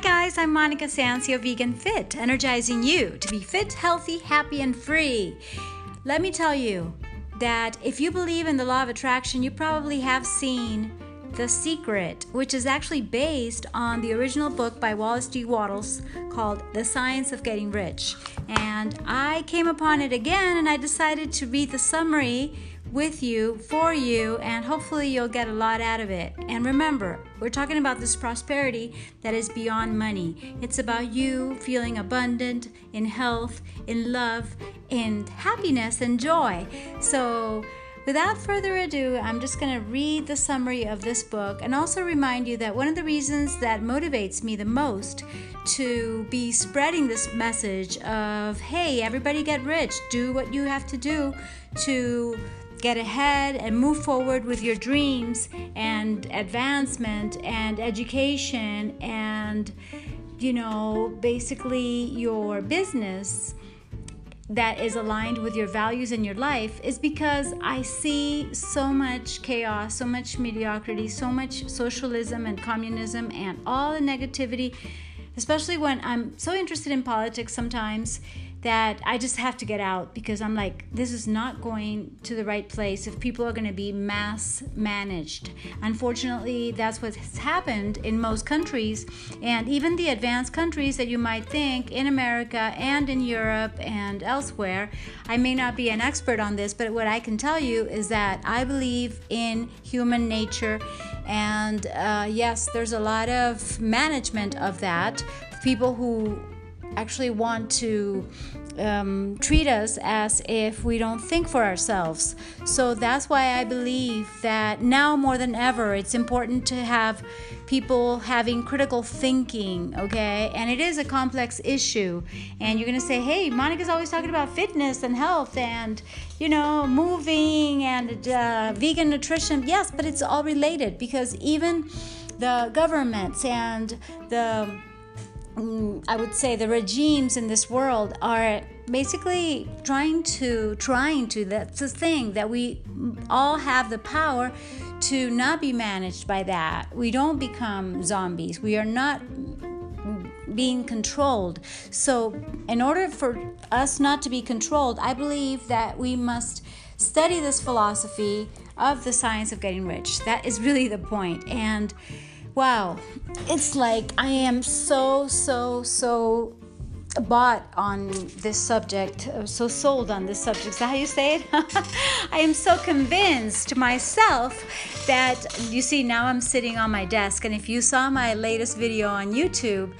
guys, I'm Monica Sancio, Vegan Fit, energizing you to be fit, healthy, happy, and free. Let me tell you that if you believe in the law of attraction, you probably have seen The Secret, which is actually based on the original book by Wallace D. Wattles called The Science of Getting Rich. And I came upon it again and I decided to read the summary with you, for you, and hopefully you'll get a lot out of it. And remember, we're talking about this prosperity that is beyond money. It's about you feeling abundant in health, in love, in happiness and joy. So, Without further ado, I'm just going to read the summary of this book and also remind you that one of the reasons that motivates me the most to be spreading this message of, hey, everybody get rich, do what you have to do to get ahead and move forward with your dreams and advancement and education and you know basically your business that is aligned with your values in your life is because I see so much chaos, so much mediocrity, so much socialism and communism, and all the negativity, especially when I'm so interested in politics sometimes that I just have to get out because I'm like, this is not going to the right place if people are going to be mass managed. Unfortunately, that's what's happened in most countries, and even the advanced countries that you might think in America and in Europe and elsewhere. I may not be an expert on this, but what I can tell you is that I believe in human nature, and uh, yes, there's a lot of management of that. People who actually want to um, treat us as if we don't think for ourselves. So that's why I believe that now more than ever, it's important to have people having critical thinking, okay? And it is a complex issue. And you're gonna say, hey, Monica's always talking about fitness and health and, you know, moving and uh, vegan nutrition. Yes, but it's all related because even the governments and the Mm, I would say the regimes in this world are basically trying to trying to that's the thing that we all have the power to not be managed by that. We don't become zombies. We are not being controlled. So, in order for us not to be controlled, I believe that we must study this philosophy of the science of getting rich. That is really the point. And wow, it's like I am so, so, so bought on this subject, uh, so sold on this subject. Is that how you say it? I am so convinced myself that you see, now I'm sitting on my desk, and if you saw my latest video on YouTube,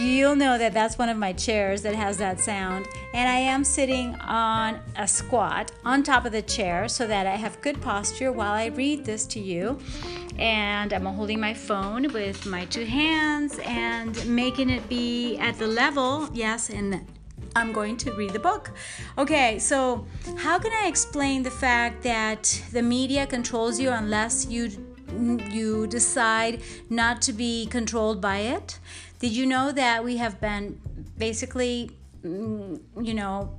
you'll know that that's one of my chairs that has that sound. And I am sitting on a squat on top of the chair so that I have good posture while I read this to you. And I'm holding my phone with my two hands and making it be at the level, yes, and I'm going to read the book. Okay, so how can I explain the fact that the media controls you unless you you decide not to be controlled by it? Did you know that we have been basically, mm, you know,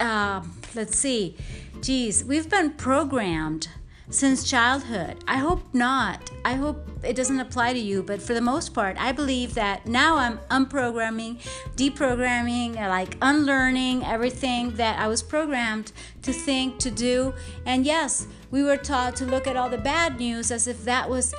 uh, let's see, geez, we've been programmed since childhood. I hope not. I hope it doesn't apply to you, but for the most part, I believe that now I'm unprogramming, deprogramming, like unlearning everything that I was programmed to think, to do. And yes, we were taught to look at all the bad news as if that was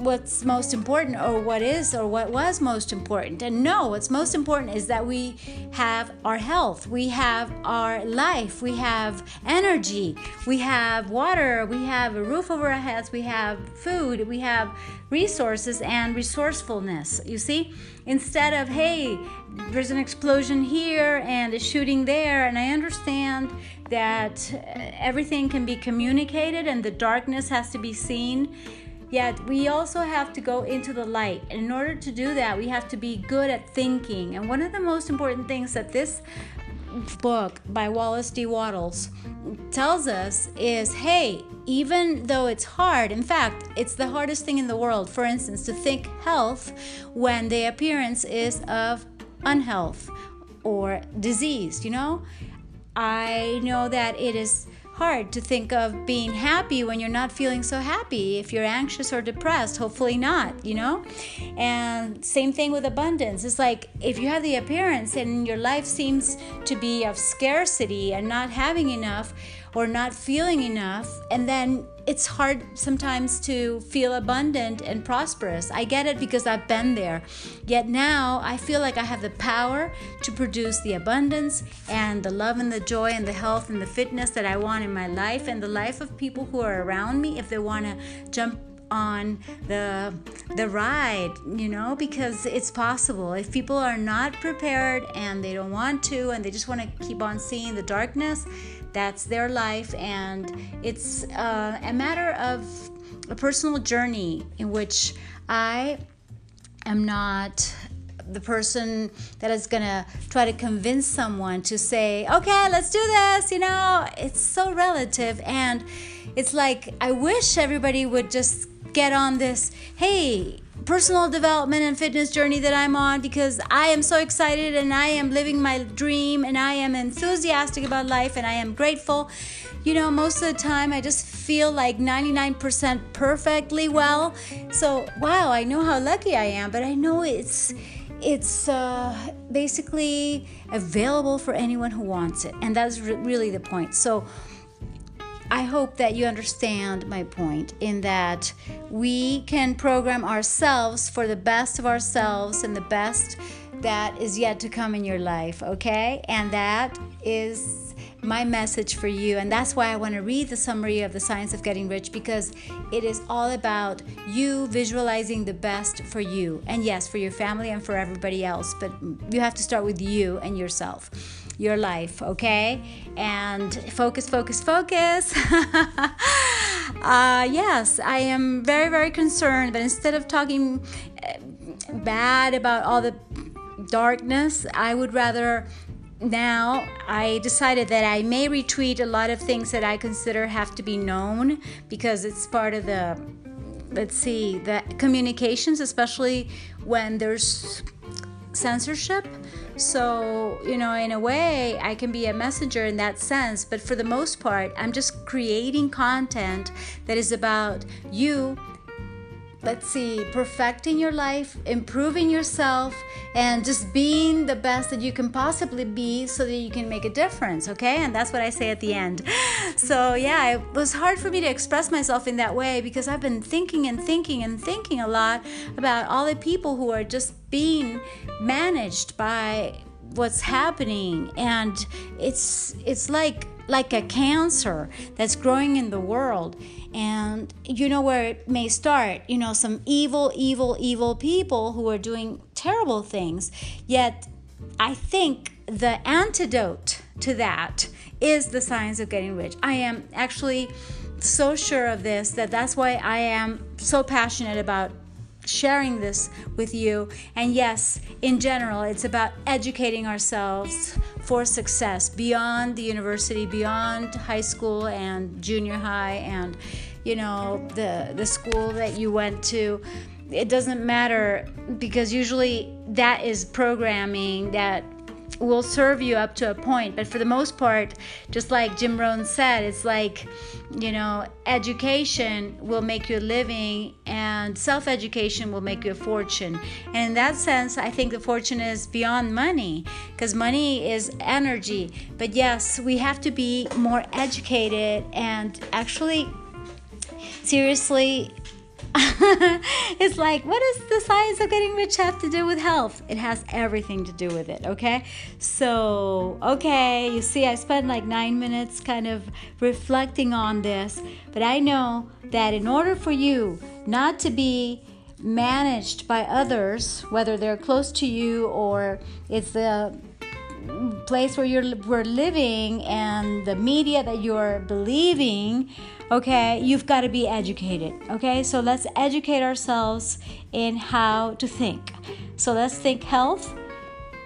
what's most important or what is or what was most important. And no, what's most important is that we have our health, we have our life, we have energy, we have water, we have a roof over our heads, we have food, we have resources and resourcefulness. You see, instead of, hey, there's an explosion here and a shooting there, and I understand that uh, everything can be communicated and the darkness has to be seen Yet we also have to go into the light. And in order to do that, we have to be good at thinking. And one of the most important things that this book by Wallace D. Wattles tells us is hey, even though it's hard, in fact, it's the hardest thing in the world, for instance, to think health when the appearance is of unhealth or disease, you know? I know that it is hard to think of being happy when you're not feeling so happy. If you're anxious or depressed, hopefully not, you know? And same thing with abundance. It's like if you have the appearance and your life seems to be of scarcity and not having enough, or not feeling enough and then it's hard sometimes to feel abundant and prosperous. I get it because I've been there. Yet now I feel like I have the power to produce the abundance and the love and the joy and the health and the fitness that I want in my life and the life of people who are around me if they want to jump on the the ride you know because it's possible if people are not prepared and they don't want to and they just want to keep on seeing the darkness that's their life and it's uh, a matter of a personal journey in which i am not the person that is going to try to convince someone to say, okay, let's do this. You know, it's so relative. And it's like, I wish everybody would just get on this, hey, personal development and fitness journey that I'm on because I am so excited and I am living my dream and I am enthusiastic about life and I am grateful. You know, most of the time I just feel like 99% perfectly well. So, wow, I know how lucky I am, but I know it's it's uh, basically available for anyone who wants it, and that's re- really the point. So, I hope that you understand my point in that we can program ourselves for the best of ourselves and the best that is yet to come in your life, okay? And that is my message for you. And that's why I want to read the summary of The Science of Getting Rich because it is all about you visualizing the best for you. And yes, for your family and for everybody else, but you have to start with you and yourself your life, okay? And focus, focus, focus. uh, yes, I am very, very concerned, but instead of talking eh, bad about all the darkness, I would rather now I decided that I may retweet a lot of things that I consider have to be known because it's part of the let's see the communications especially when there's censorship. So, you know, in a way, I can be a messenger in that sense, but for the most part, I'm just creating content that is about you let's see, perfecting your life, improving yourself, and just being the best that you can possibly be so that you can make a difference, okay? And that's what I say at the end. So, yeah, it was hard for me to express myself in that way because I've been thinking and thinking and thinking a lot about all the people who are just being managed by what's happening and it's it's like like a cancer that's growing in the world. And you know where it may start? You know some evil evil evil people who are doing terrible things. Yet i think the antidote to that is the science of getting rich. I am actually so sure of this that that's why i am so passionate about sharing this with you. And yes, in general, it's about educating ourselves for success beyond the university, beyond high school and junior high and you know the the school that you went to. It doesn't matter because usually that is programming that will serve you up to a point. But for the most part, just like Jim Rohn said, it's like, you know, education will make you a living and self education will make you a fortune. And in that sense, I think the fortune is beyond money because money is energy. But yes, we have to be more educated and actually seriously it's like, what does the science of getting rich have to do with health? It has everything to do with it, okay? So, okay, you see, I spent like nine minutes kind of reflecting on this, but I know that in order for you not to be managed by others, whether they're close to you or it's the place where you're we're living and the media that you're believing okay you've got to be educated okay? So let's educate ourselves in how to think. So let's think health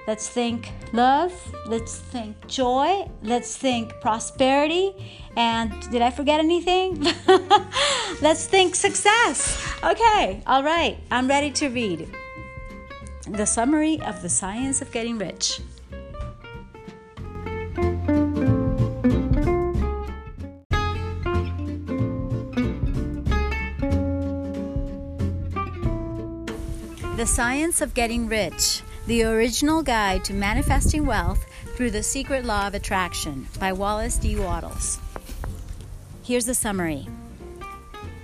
let's think love let's think joy let's think prosperity and did i forget anything? Let's think success. Okay all right i'm ready to read. The summary of the science of getting rich The Science of Getting Rich The Original Guide to Manifesting Wealth Through the Secret Law of Attraction by Wallace D. Wattles. Here's the summary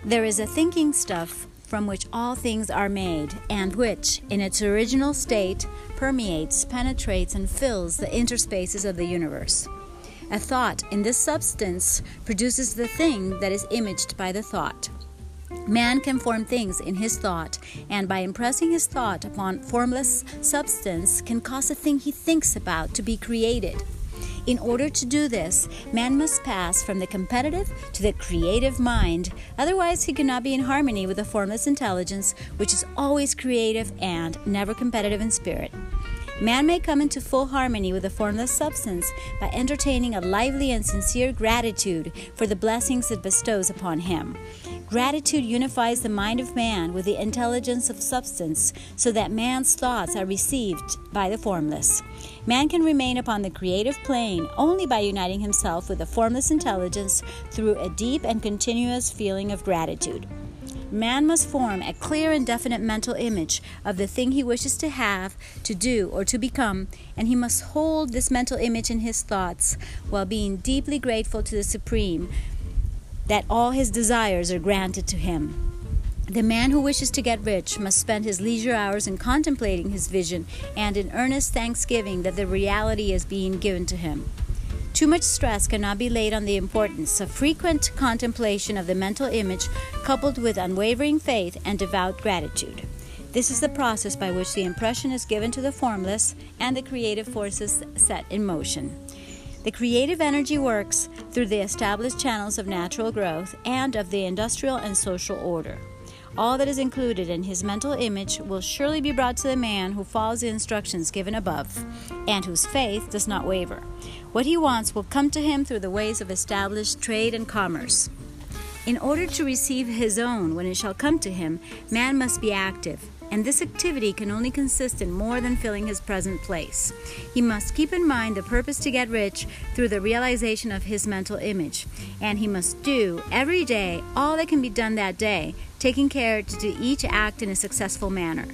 There is a thinking stuff from which all things are made, and which, in its original state, permeates, penetrates, and fills the interspaces of the universe. A thought in this substance produces the thing that is imaged by the thought. Man can form things in his thought, and by impressing his thought upon formless substance, can cause a thing he thinks about to be created. In order to do this, man must pass from the competitive to the creative mind, otherwise, he cannot be in harmony with the formless intelligence, which is always creative and never competitive in spirit. Man may come into full harmony with the formless substance by entertaining a lively and sincere gratitude for the blessings it bestows upon him. Gratitude unifies the mind of man with the intelligence of substance so that man's thoughts are received by the formless. Man can remain upon the creative plane only by uniting himself with the formless intelligence through a deep and continuous feeling of gratitude. Man must form a clear and definite mental image of the thing he wishes to have, to do, or to become, and he must hold this mental image in his thoughts while being deeply grateful to the Supreme that all his desires are granted to him. The man who wishes to get rich must spend his leisure hours in contemplating his vision and in earnest thanksgiving that the reality is being given to him. Too much stress cannot be laid on the importance of frequent contemplation of the mental image coupled with unwavering faith and devout gratitude. This is the process by which the impression is given to the formless and the creative forces set in motion. The creative energy works through the established channels of natural growth and of the industrial and social order. All that is included in his mental image will surely be brought to the man who follows the instructions given above, and whose faith does not waver. What he wants will come to him through the ways of established trade and commerce. In order to receive his own when it shall come to him, man must be active, and this activity can only consist in more than filling his present place. He must keep in mind the purpose to get rich through the realization of his mental image, and he must do every day all that can be done that day, taking care to do each act in a successful manner.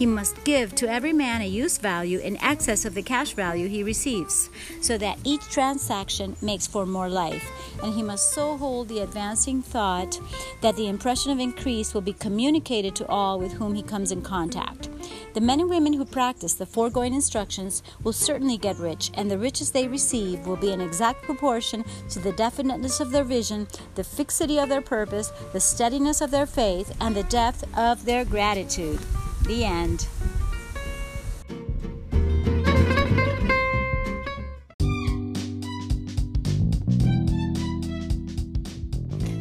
He must give to every man a use value in excess of the cash value he receives, so that each transaction makes for more life. And he must so hold the advancing thought that the impression of increase will be communicated to all with whom he comes in contact. The men and women who practice the foregoing instructions will certainly get rich, and the riches they receive will be in exact proportion to the definiteness of their vision, the fixity of their purpose, the steadiness of their faith, and the depth of their gratitude. The end.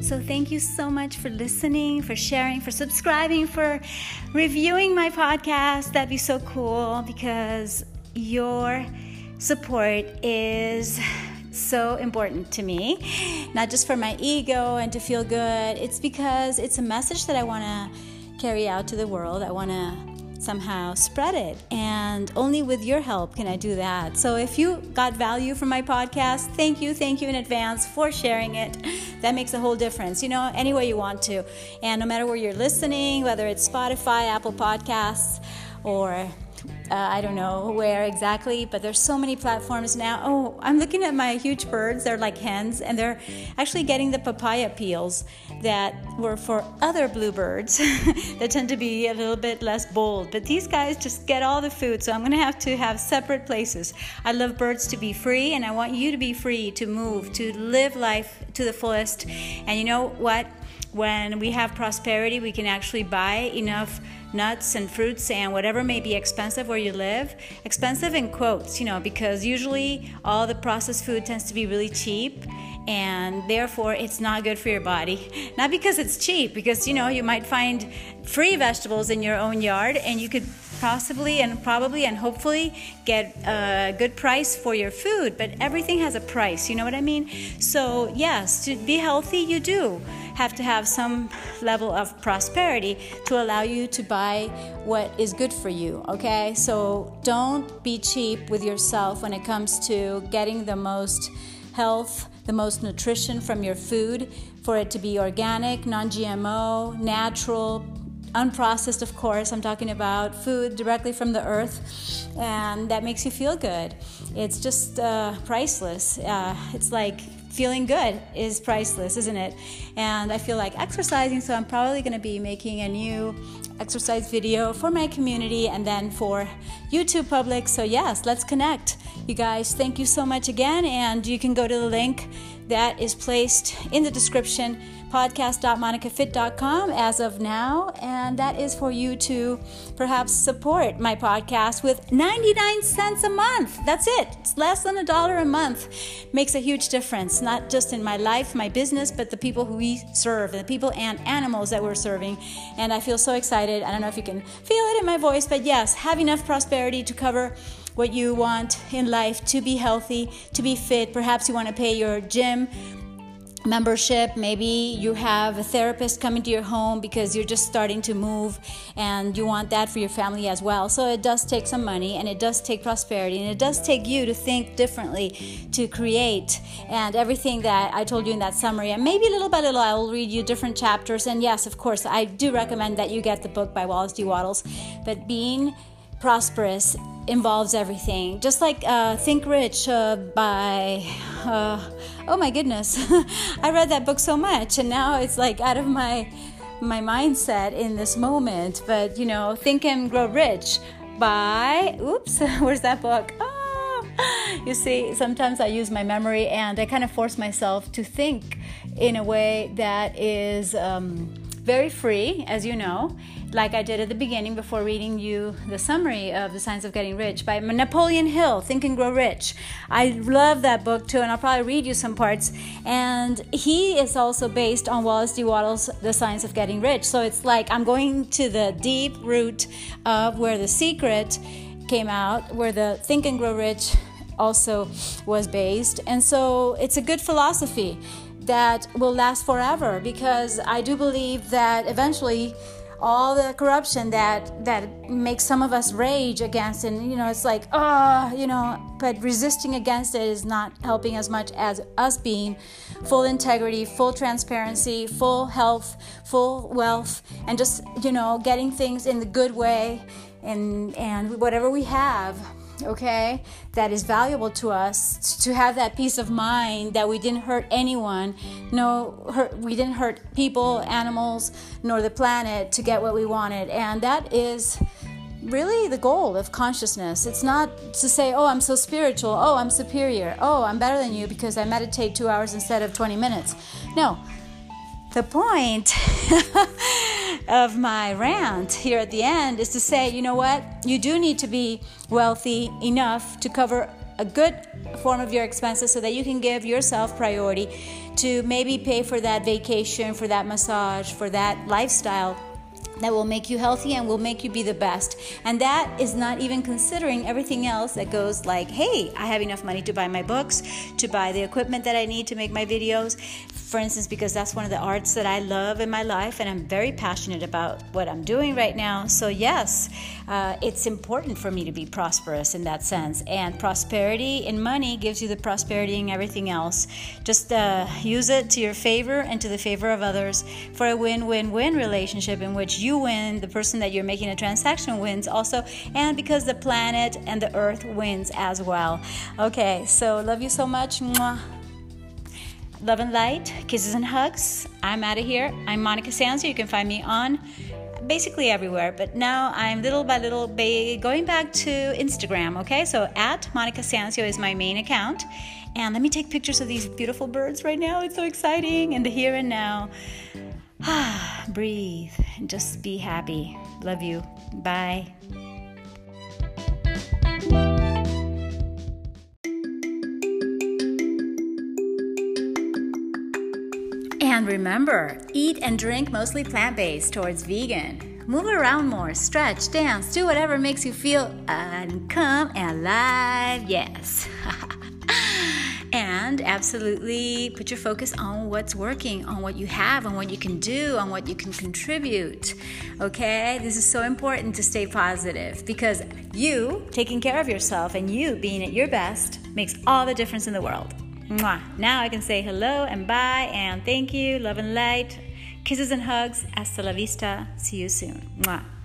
So, thank you so much for listening, for sharing, for subscribing, for reviewing my podcast. That'd be so cool because your support is so important to me, not just for my ego and to feel good. It's because it's a message that I want to carry out to the world. I want to somehow spread it. And only with your help can I do that. So if you got value from my podcast, thank you, thank you in advance for sharing it. That makes a whole difference, you know, any way you want to. And no matter where you're listening, whether it's Spotify, Apple Podcasts, or uh, I don't know where exactly, but there's so many platforms now. Oh, I'm looking at my huge birds. They're like hens, and they're actually getting the papaya peels that were for other bluebirds that tend to be a little bit less bold. But these guys just get all the food, so I'm going to have to have separate places. I love birds to be free, and I want you to be free to move, to live life to the fullest. And you know what? When we have prosperity, we can actually buy enough nuts and fruits and whatever may be expensive where you live. Expensive in quotes, you know, because usually all the processed food tends to be really cheap and therefore it's not good for your body. Not because it's cheap, because you know, you might find free vegetables in your own yard and you could possibly and probably and hopefully get a good price for your food, but everything has a price, you know what I mean? So, yes, to be healthy, you do have to have some level of prosperity to allow you to buy what is good for you, okay? So, don't be cheap with yourself when it comes to getting the most health, the most nutrition from your food for it to be organic, non GMO, natural, unprocessed, of course. I'm talking about food directly from the earth, and that makes you feel good. It's just uh, priceless. Uh, it's like feeling good is priceless, isn't it? And I feel like exercising, so I'm probably going to be making a new exercise video for my community and then for YouTube public. So, yes, let's connect. You guys, thank you so much again. And you can go to the link that is placed in the description podcast.monicafit.com as of now. And that is for you to perhaps support my podcast with 99 cents a month. That's it. It's less than a dollar a month. Makes a huge difference, not just in my life, my business, but the people who we serve, the people and animals that we're serving. And I feel so excited. I don't know if you can feel it in my voice, but yes, have enough prosperity to cover what you want in life to be healthy, to be fit. Perhaps you want to pay your gym membership. Maybe you have a therapist coming to your home because you're just starting to move and you want that for your family as well. So it does take some money and it does take prosperity and it does take you to think differently to create and everything that I told you in that summary. And maybe little by little I will read you different chapters. And yes, of course, I do recommend that you get the book by Wallace D. Wattles. But being prosperous involves everything. Just like uh, Think Rich uh, by, uh, oh my goodness, I read that book so much, and now it's like out of my my mindset in this moment. But you know, Think and Grow Rich by, oops, where's that book? Oh, you see, sometimes I use my memory and I kind of force myself to think in a way that is. Um, very free, as you know, like I did at the beginning before reading you the summary of The Science of Getting Rich by Napoleon Hill, Think and Grow Rich. I love that book too, and I'll probably read you some parts. And he is also based on Wallace D. Wattles' The Science of Getting Rich. So it's like I'm going to the deep root of where the secret came out, where the Think and Grow Rich also was based. And so it's a good philosophy that will last forever because I do believe that eventually all the corruption that that makes some of us rage against and you know it's like oh, you know but resisting against it is not helping as much as us being full integrity full transparency full health full wealth and just you know getting things in the good way and and whatever we have okay, that is valuable to us to have that peace of mind that we didn't hurt anyone, no, hurt, we didn't hurt people, animals, nor the planet to get what we wanted. And that is really the goal of consciousness. It's not to say, oh, I'm so spiritual, oh, I'm superior, oh, I'm better than you because I meditate two hours instead of 20 minutes. No. The point of my rant here at the end is to say, you know what? You do need to be wealthy enough to cover a good form of your expenses so that you can give yourself priority to maybe pay for that vacation, for that massage, for that lifestyle that will make you healthy and will make you be the best. And that is not even considering everything else that goes like, hey, I have enough money to buy my books, to buy the equipment that I need to make my videos, for instance, because that's one of the arts that I love in my life, and I'm very passionate about what I'm doing right now. So, yes, uh, it's important for me to be prosperous in that sense. And prosperity in money gives you the prosperity in everything else. Just uh, use it to your favor and to the favor of others for a win win win relationship in which you win, the person that you're making a transaction wins also, and because the planet and the earth wins as well. Okay, so love you so much. Mwah. Love and light, kisses and hugs. I'm out of here. I'm Monica Sancio. You can find me on basically everywhere, but now I'm little by little ba- going back to Instagram, okay? So at Monica Sancio is my main account. And let me take pictures of these beautiful birds right now. It's so exciting. in the here and now. Ah, Breathe and just be happy. Love you. Bye. And remember, eat and drink mostly plant based towards vegan. Move around more, stretch, dance, do whatever makes you feel and come alive. Yes. and absolutely put your focus on what's working, on what you have, on what you can do, on what you can contribute. Okay? This is so important to stay positive because you taking care of yourself and you being at your best makes all the difference in the world. Mwah. Now I can say hello and bye and thank you, love and light. Kisses and hugs. Hasta la vista. See you soon. Mwah.